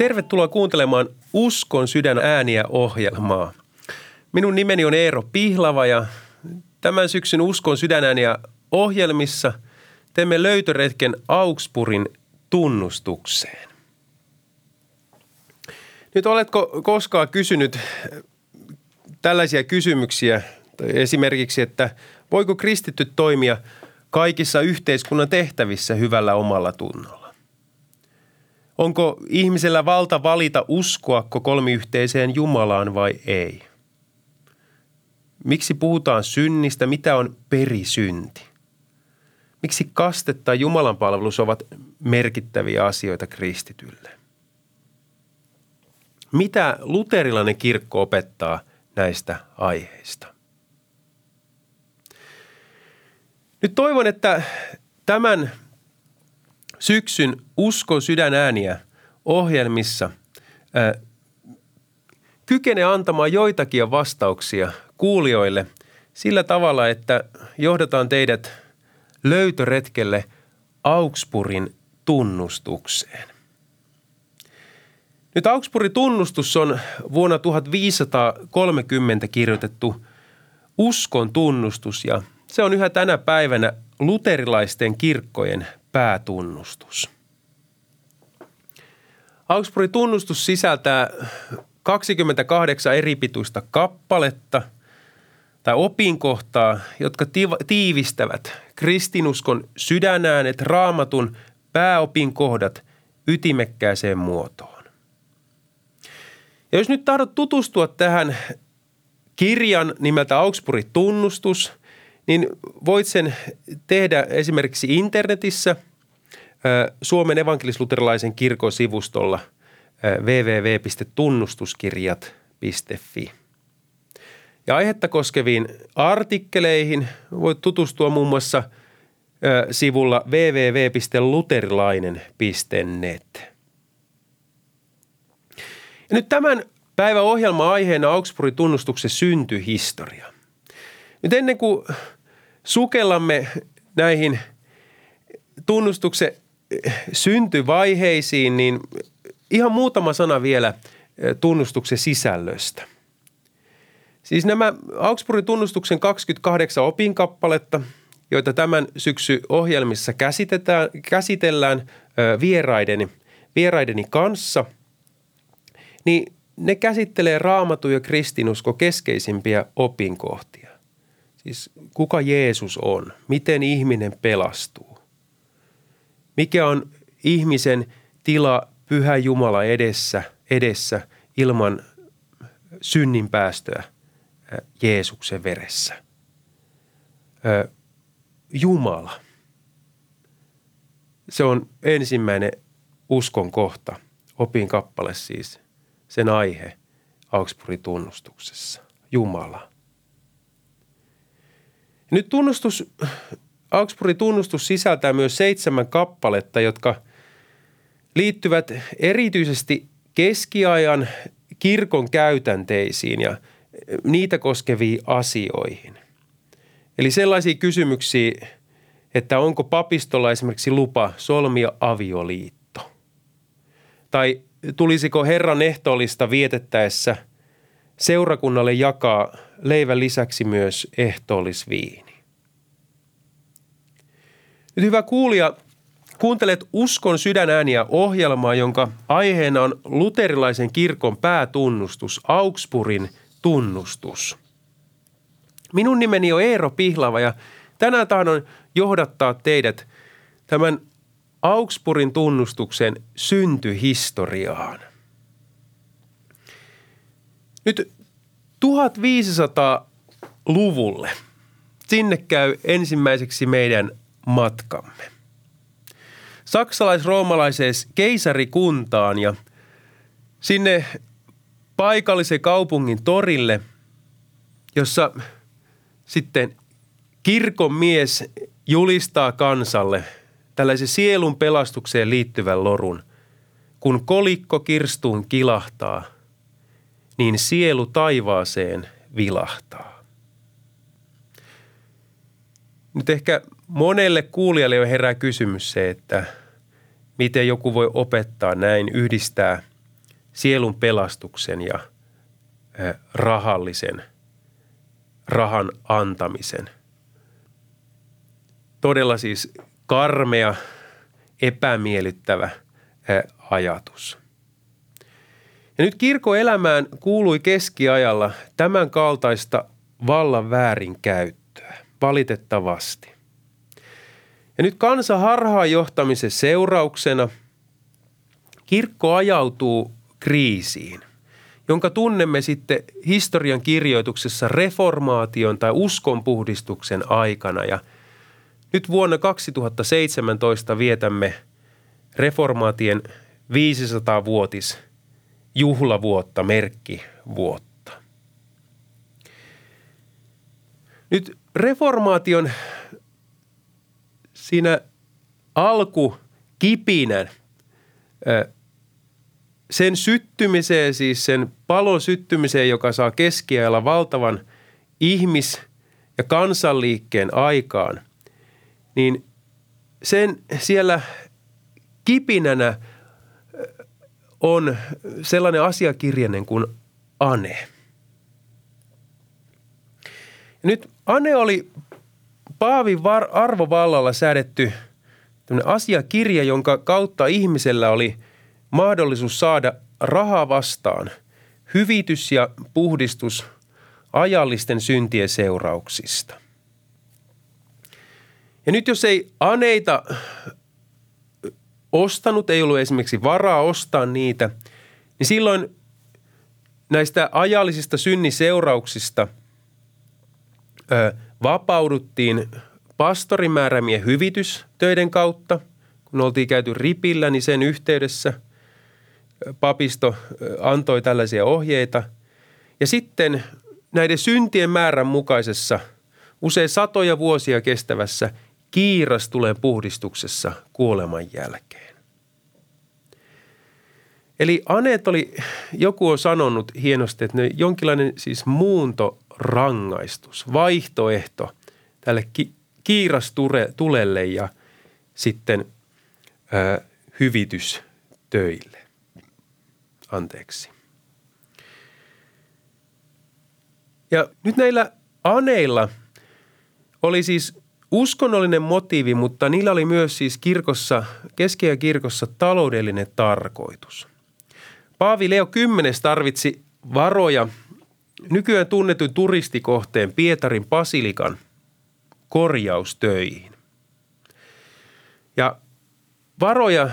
Tervetuloa kuuntelemaan Uskon sydän ääniä ohjelmaa. Minun nimeni on Eero Pihlava ja tämän syksyn Uskon sydänääniä ohjelmissa teemme löytöretken Augsburgin tunnustukseen. Nyt oletko koskaan kysynyt tällaisia kysymyksiä, esimerkiksi, että voiko kristitty toimia kaikissa yhteiskunnan tehtävissä hyvällä omalla tunnolla? Onko ihmisellä valta valita uskoako kolmiyhteiseen Jumalaan vai ei? Miksi puhutaan synnistä? Mitä on perisynti? Miksi kaste tai Jumalan palvelus ovat merkittäviä asioita kristitylle? Mitä luterilainen kirkko opettaa näistä aiheista? Nyt toivon, että tämän syksyn Uskon sydänääniä ohjelmissa ää, kykene antamaan joitakin vastauksia kuulijoille sillä tavalla, että johdataan teidät löytöretkelle Augsburgin tunnustukseen. Nyt Augsburgin tunnustus on vuonna 1530 kirjoitettu uskon tunnustus ja se on yhä tänä päivänä luterilaisten kirkkojen päätunnustus. Augsburgin tunnustus sisältää 28 eri pituista kappaletta tai opinkohtaa, jotka tiivistävät kristinuskon sydänäänet raamatun pääopinkohdat ytimekkääseen muotoon. Ja jos nyt tahdot tutustua tähän kirjan nimeltä Augsburgin tunnustus – niin voit sen tehdä esimerkiksi internetissä Suomen evankelisluterilaisen kirkon sivustolla www.tunnustuskirjat.fi. Ja aihetta koskeviin artikkeleihin voit tutustua muun muassa sivulla www.luterilainen.net. Ja nyt tämän päivän ohjelma aiheena Augsburgin tunnustuksen syntyhistoria. Nyt ennen kuin sukellamme näihin tunnustuksen syntyvaiheisiin, niin ihan muutama sana vielä tunnustuksen sisällöstä. Siis nämä Augsburgin tunnustuksen 28 opinkappaletta, joita tämän syksy ohjelmissa käsitetään, käsitellään vieraideni, vieraideni kanssa, niin ne käsittelee raamatu ja kristinusko keskeisimpiä opinkohtia. Siis kuka Jeesus on? Miten ihminen pelastuu? Mikä on ihmisen tila pyhä Jumala edessä, edessä ilman synnin päästöä Jeesuksen veressä? Jumala. Se on ensimmäinen uskon kohta, opin kappale siis, sen aihe Augsburgin tunnustuksessa. Jumala. Nyt tunnustus, Augsburgin tunnustus sisältää myös seitsemän kappaletta, jotka liittyvät erityisesti keskiajan kirkon käytänteisiin ja niitä koskeviin asioihin. Eli sellaisia kysymyksiä, että onko papistolla esimerkiksi lupa solmia avioliitto? Tai tulisiko Herran ehtoollista vietettäessä seurakunnalle jakaa leivän lisäksi myös ehtoollisviini. Nyt hyvä kuulija, kuuntelet Uskon sydänääniä ohjelmaa, jonka aiheena on luterilaisen kirkon päätunnustus, Augsburgin tunnustus. Minun nimeni on Eero Pihlava ja tänään tahdon johdattaa teidät tämän Augsburgin tunnustuksen syntyhistoriaan. Nyt 1500-luvulle sinne käy ensimmäiseksi meidän matkamme. Saksalais-roomalaiseen keisarikuntaan ja sinne paikallisen kaupungin torille, jossa sitten kirkon mies julistaa kansalle tällaisen sielun pelastukseen liittyvän lorun. Kun kolikko kirstuun kilahtaa – niin sielu taivaaseen vilahtaa. Nyt ehkä monelle kuulijalle jo herää kysymys se, että miten joku voi opettaa näin, yhdistää sielun pelastuksen ja rahallisen rahan antamisen. Todella siis karmea, epämiellyttävä ajatus. Ja nyt kirkoelämään kuului keskiajalla tämän kaltaista vallan väärinkäyttöä, valitettavasti. Ja nyt kansa harhaan johtamisen seurauksena kirkko ajautuu kriisiin, jonka tunnemme sitten historian kirjoituksessa reformaation tai uskonpuhdistuksen aikana. Ja nyt vuonna 2017 vietämme reformaatien 500-vuotis juhlavuotta, merkkivuotta. Nyt reformaation siinä alku kipinän, sen syttymiseen, siis sen palon syttymiseen, joka saa keskiajalla valtavan ihmis- ja kansanliikkeen aikaan, niin sen siellä kipinänä on sellainen asiakirjainen kuin Ane. Nyt Ane oli Paavin var- arvovallalla säädetty asiakirja, jonka kautta ihmisellä oli mahdollisuus saada rahaa vastaan, hyvitys ja puhdistus ajallisten syntien seurauksista. Ja nyt jos ei aneita ostanut, ei ollut esimerkiksi varaa ostaa niitä, niin silloin näistä ajallisista synniseurauksista vapauduttiin pastorimäärämien hyvitystöiden kautta. Kun oltiin käyty ripillä, niin sen yhteydessä papisto antoi tällaisia ohjeita. Ja sitten näiden syntien määrän mukaisessa usein satoja vuosia kestävässä kiiras tulee puhdistuksessa kuoleman jälkeen. Eli Anet oli, joku on sanonut hienosti, että ne jonkinlainen siis muuntorangaistus, vaihtoehto tälle ki, kiirastulelle ja sitten ö, hyvitystöille. Anteeksi. Ja nyt näillä aneilla oli siis uskonnollinen motiivi, mutta niillä oli myös siis kirkossa, keskiä kirkossa taloudellinen tarkoitus. Paavi Leo X tarvitsi varoja nykyään tunnetun turistikohteen Pietarin Basilikan korjaustöihin. Ja varoja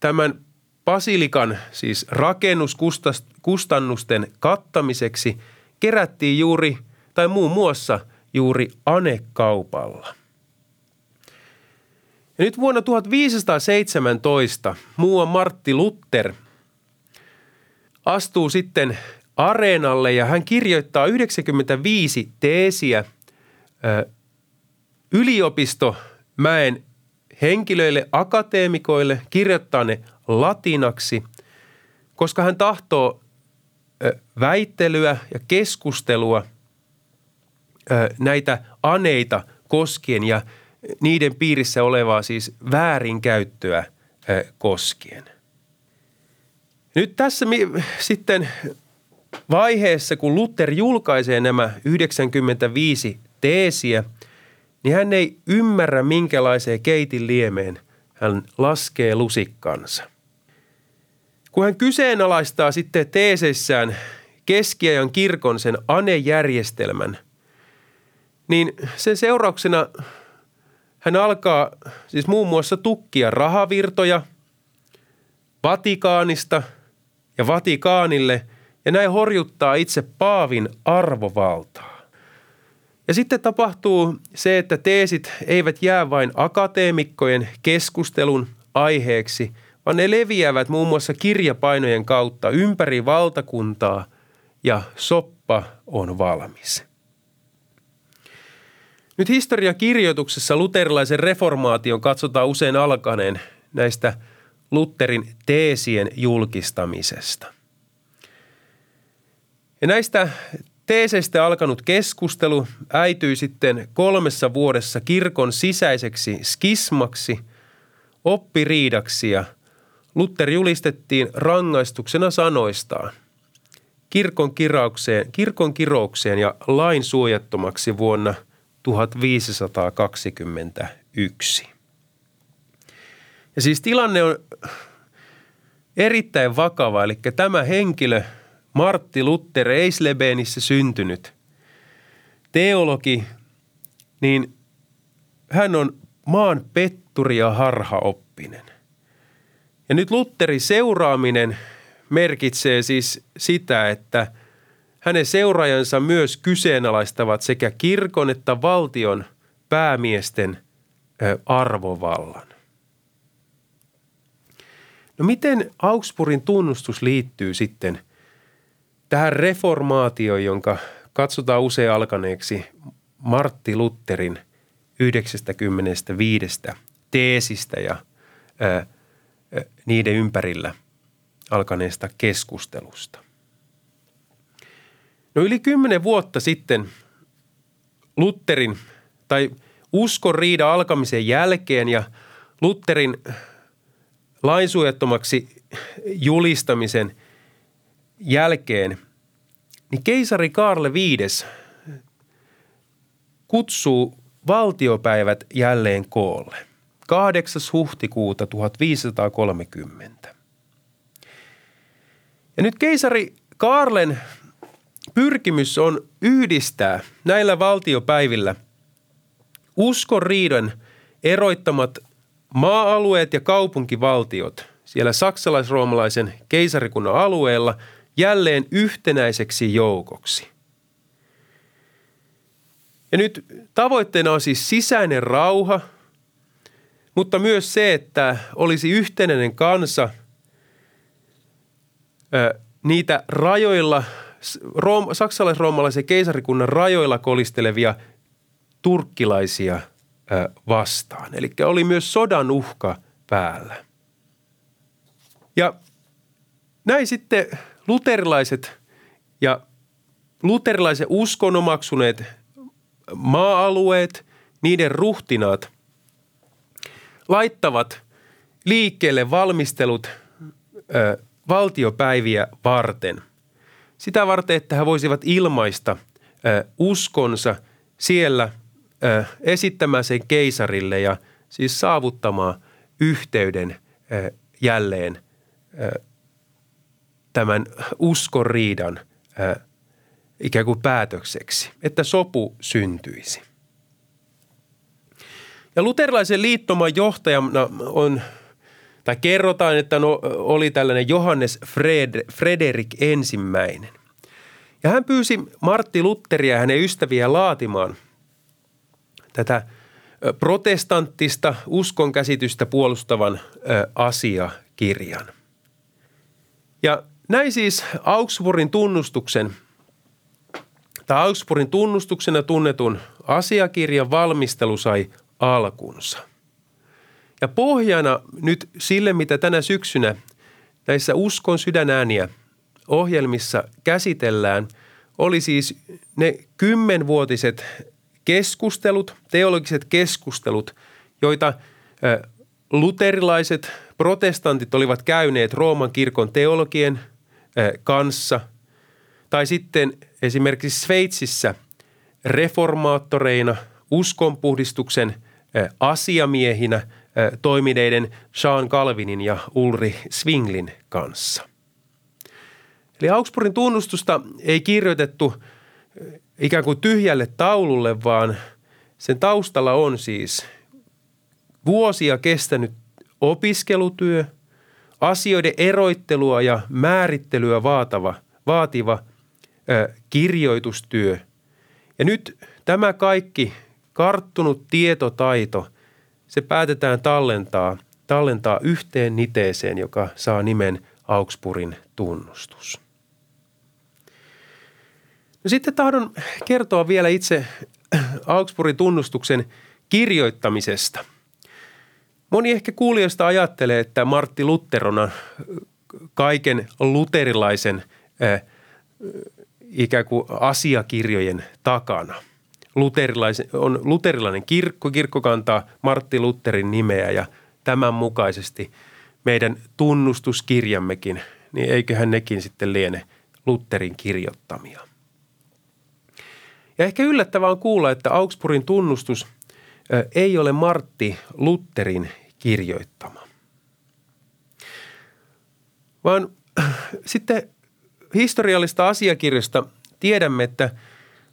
tämän basilikan, siis rakennuskustannusten kattamiseksi kerättiin juuri tai muun muassa juuri anekaupalla. Ja nyt vuonna 1517 muuan Martti Luther astuu sitten areenalle ja hän kirjoittaa 95 teesiä yliopistomäen henkilöille, akateemikoille, kirjoittaa ne latinaksi, koska hän tahtoo väittelyä ja keskustelua näitä aneita koskien ja niiden piirissä olevaa siis väärinkäyttöä koskien. Nyt tässä sitten vaiheessa, kun Luther julkaisee nämä 95 teesiä, niin hän ei ymmärrä minkälaiseen keitin liemeen hän laskee lusikkansa. Kun hän kyseenalaistaa sitten teeseissään keskiajan kirkon sen anejärjestelmän, niin sen seurauksena hän alkaa siis muun muassa tukkia rahavirtoja Vatikaanista ja Vatikaanille ja näin horjuttaa itse Paavin arvovaltaa. Ja sitten tapahtuu se, että teesit eivät jää vain akateemikkojen keskustelun aiheeksi – vaan ne leviävät muun muassa kirjapainojen kautta ympäri valtakuntaa ja soppa on valmis. Nyt historiakirjoituksessa luterilaisen reformaation katsotaan usein alkaneen näistä Lutherin teesien julkistamisesta. Ja näistä teeseistä alkanut keskustelu äityi sitten kolmessa vuodessa kirkon sisäiseksi skismaksi, oppiriidaksi ja – Luther julistettiin rangaistuksena sanoistaan kirkon, kiraukseen, kirkon kiroukseen ja lain suojattomaksi vuonna 1521. Ja siis tilanne on erittäin vakava, eli tämä henkilö, Martti Luther Eislebenissä syntynyt teologi, niin hän on maan petturi ja harhaoppinen. Ja nyt Lutterin seuraaminen merkitsee siis sitä, että hänen seuraajansa myös kyseenalaistavat sekä kirkon että valtion päämiesten arvovallan. No miten Augsburgin tunnustus liittyy sitten tähän reformaatioon, jonka katsotaan usein alkaneeksi Martti Lutterin 95 teesistä ja ää, niiden ympärillä alkaneesta keskustelusta. No yli kymmenen vuotta sitten Lutterin tai uskon riida alkamisen jälkeen ja Lutterin lainsuojattomaksi julistamisen jälkeen, niin keisari Karle V kutsuu valtiopäivät jälleen koolle. 8. huhtikuuta 1530. Ja nyt keisari Karlen pyrkimys on yhdistää näillä valtiopäivillä uskon eroittamat maa-alueet ja kaupunkivaltiot siellä saksalais-roomalaisen keisarikunnan alueella jälleen yhtenäiseksi joukoksi. Ja nyt tavoitteena on siis sisäinen rauha, mutta myös se, että olisi yhtenäinen kansa niitä rajoilla, saksalais-roomalaisen keisarikunnan rajoilla kolistelevia turkkilaisia vastaan. Eli oli myös sodan uhka päällä. Ja näin sitten luterilaiset ja luterilaisen uskon omaksuneet maa-alueet, niiden ruhtinaat laittavat liikkeelle valmistelut ö, valtiopäiviä varten. Sitä varten, että he voisivat ilmaista ö, uskonsa siellä ö, esittämään sen keisarille ja siis saavuttamaan yhteyden ö, jälleen ö, tämän uskonriidan ö, ikään kuin päätökseksi, että sopu syntyisi. Ja luterilaisen liittoman johtajana on, tai kerrotaan, että no, oli tällainen Johannes Fred, Frederik ensimmäinen. Ja hän pyysi Martti Lutteria ja hänen ystäviä laatimaan tätä protestanttista uskonkäsitystä puolustavan asiakirjan. Ja näin siis Augsburgin tunnustuksen – Tämä Augsburgin tunnustuksena tunnetun asiakirjan valmistelu sai alkunsa. Ja pohjana nyt sille, mitä tänä syksynä näissä Uskon sydänääniä ohjelmissa käsitellään, oli siis ne kymmenvuotiset keskustelut, teologiset keskustelut, joita luterilaiset protestantit olivat käyneet Rooman kirkon teologien kanssa – tai sitten esimerkiksi Sveitsissä reformaattoreina, uskonpuhdistuksen asiamiehinä toimineiden Sean Calvinin ja Ulri Swinglin kanssa. Eli Augsburgin tunnustusta ei kirjoitettu ikään kuin tyhjälle taululle, vaan sen taustalla on siis vuosia kestänyt opiskelutyö, asioiden eroittelua ja määrittelyä vaatava, vaativa – kirjoitustyö. Ja nyt tämä kaikki karttunut tietotaito, se päätetään tallentaa, tallentaa yhteen niteeseen, joka saa nimen Augsburgin tunnustus. No sitten tahdon kertoa vielä itse Augsburgin tunnustuksen kirjoittamisesta. Moni ehkä kuulijoista ajattelee, että Martti Luther on kaiken luterilaisen ikään kuin asiakirjojen takana. Luterilaisen, on luterilainen kirkko, kirkko kantaa Martti Lutherin nimeä ja tämän mukaisesti meidän tunnustuskirjammekin, niin eiköhän nekin sitten liene Lutterin kirjoittamia. Ja ehkä yllättävää on kuulla, että Augsburgin tunnustus ei ole Martti Lutterin kirjoittama. Vaan sitten historiallista asiakirjasta tiedämme, että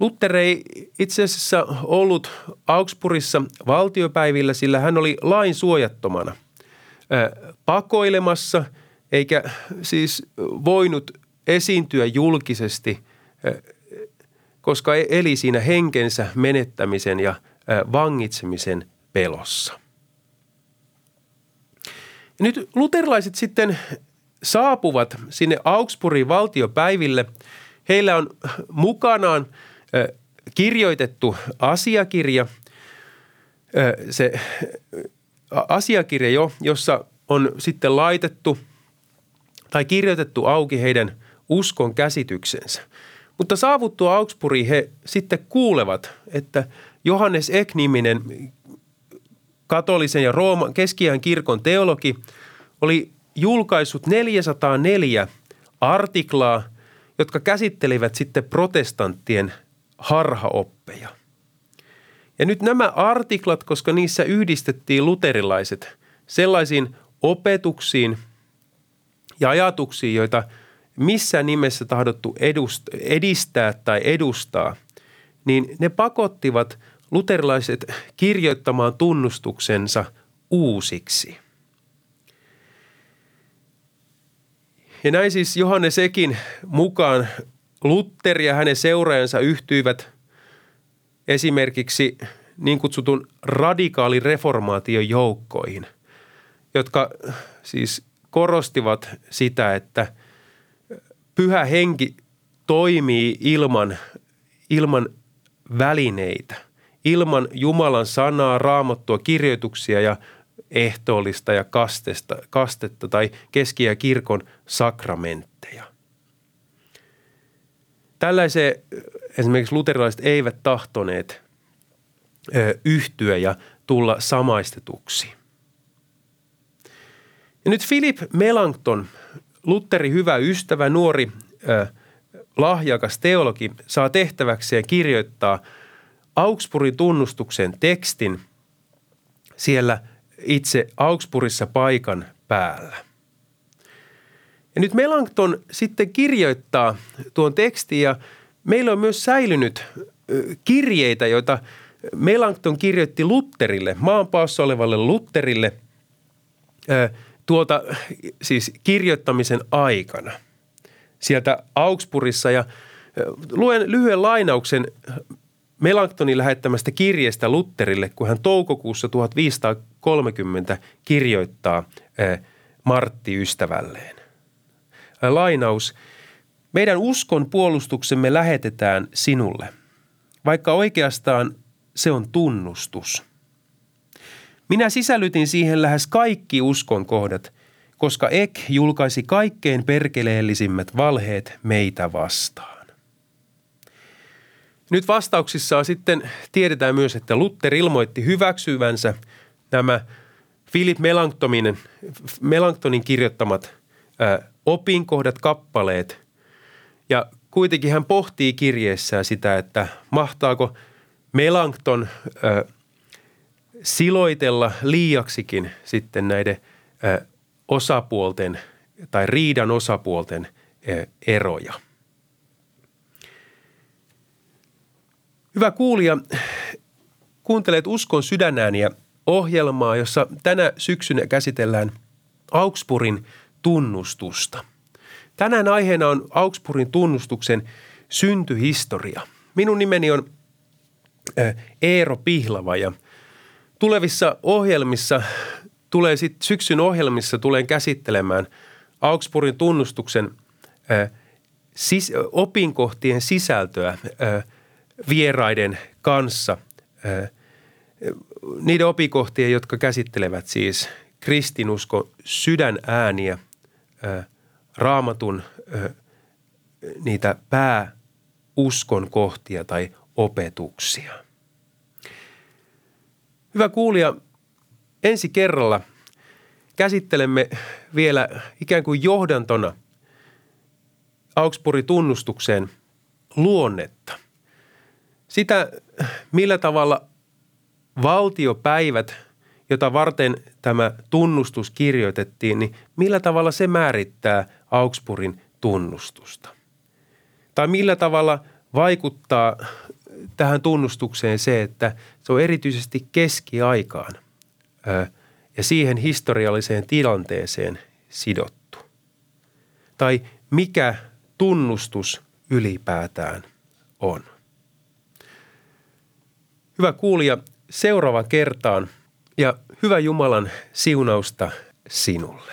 Luther ei itse asiassa ollut Augsburgissa valtiopäivillä, sillä hän oli lain suojattomana pakoilemassa, eikä siis voinut esiintyä julkisesti, koska e-, eli siinä henkensä menettämisen ja vangitsemisen pelossa. Ja nyt luterilaiset sitten saapuvat sinne Augsburgin valtiopäiville. Heillä on mukanaan kirjoitettu asiakirja, se asiakirja jo, jossa on sitten laitettu tai kirjoitettu auki heidän uskon käsityksensä. Mutta saavuttua Augsburgiin he sitten kuulevat, että Johannes Ek-niminen katolisen ja Rooman keskiään kirkon teologi oli julkaissut 404 artiklaa, jotka käsittelivät sitten protestanttien harhaoppeja. Ja nyt nämä artiklat, koska niissä yhdistettiin luterilaiset sellaisiin opetuksiin ja ajatuksiin, joita missään nimessä tahdottu edistää tai edustaa, niin ne pakottivat luterilaiset kirjoittamaan tunnustuksensa uusiksi – Ja näin siis Johannes Ekin mukaan Luther ja hänen seuraajansa yhtyivät esimerkiksi niin kutsutun radikaalireformaation joukkoihin, jotka siis korostivat sitä, että pyhä henki toimii ilman, ilman välineitä, ilman Jumalan sanaa, raamattua, kirjoituksia ja ehtoollista ja kastesta, kastetta tai keski- ja kirkon sakramentteja. Tällaiseen esimerkiksi luterilaiset eivät tahtoneet ö, yhtyä ja tulla samaistetuksi. Ja nyt Philip Melanchthon, Lutherin hyvä ystävä, nuori ö, lahjakas teologi, saa tehtäväkseen kirjoittaa Augsburgin tunnustuksen tekstin siellä – itse Augsburgissa paikan päällä. Ja nyt Melanchthon sitten kirjoittaa tuon tekstin ja meillä on myös säilynyt kirjeitä, joita Melanchthon kirjoitti Lutterille, maanpaossa olevalle Lutterille tuota siis kirjoittamisen aikana sieltä Augsburgissa ja luen lyhyen lainauksen Melanktonin lähettämästä kirjeestä Lutterille, kun hän toukokuussa 1530 kirjoittaa Martti ystävälleen. Lainaus. Meidän uskon puolustuksemme lähetetään sinulle, vaikka oikeastaan se on tunnustus. Minä sisällytin siihen lähes kaikki uskon kohdat, koska Ek julkaisi kaikkein perkeleellisimmät valheet meitä vastaan. Nyt vastauksissaan sitten tiedetään myös, että Luther ilmoitti hyväksyvänsä nämä Philip Melanchtonin, Melanchtonin kirjoittamat opinkohdat, kappaleet. Ja kuitenkin hän pohtii kirjeessään sitä, että mahtaako Melanchton ää, siloitella liiaksikin sitten näiden osapuolten tai riidan osapuolten eroja – Hyvä kuulija, kuuntelet Uskon sydänääniä ohjelmaa, jossa tänä syksynä käsitellään Augsburgin tunnustusta. Tänään aiheena on Augsburgin tunnustuksen syntyhistoria. Minun nimeni on Eero Pihlava ja tulevissa ohjelmissa tulee sit, syksyn ohjelmissa tulen käsittelemään Augsburgin tunnustuksen opinkohtien sisältöä – vieraiden kanssa niiden opikohtien, jotka käsittelevät siis kristinusko sydänääniä, raamatun niitä pääuskon kohtia tai opetuksia. Hyvä kuulija, ensi kerralla käsittelemme vielä ikään kuin johdantona Augsburgin tunnustukseen luonnetta. Sitä, millä tavalla valtiopäivät, jota varten tämä tunnustus kirjoitettiin, niin millä tavalla se määrittää Augsburgin tunnustusta? Tai millä tavalla vaikuttaa tähän tunnustukseen se, että se on erityisesti keskiaikaan ja siihen historialliseen tilanteeseen sidottu? Tai mikä tunnustus ylipäätään on? Hyvä kuulija, seuraava kertaan ja hyvä Jumalan siunausta sinulle.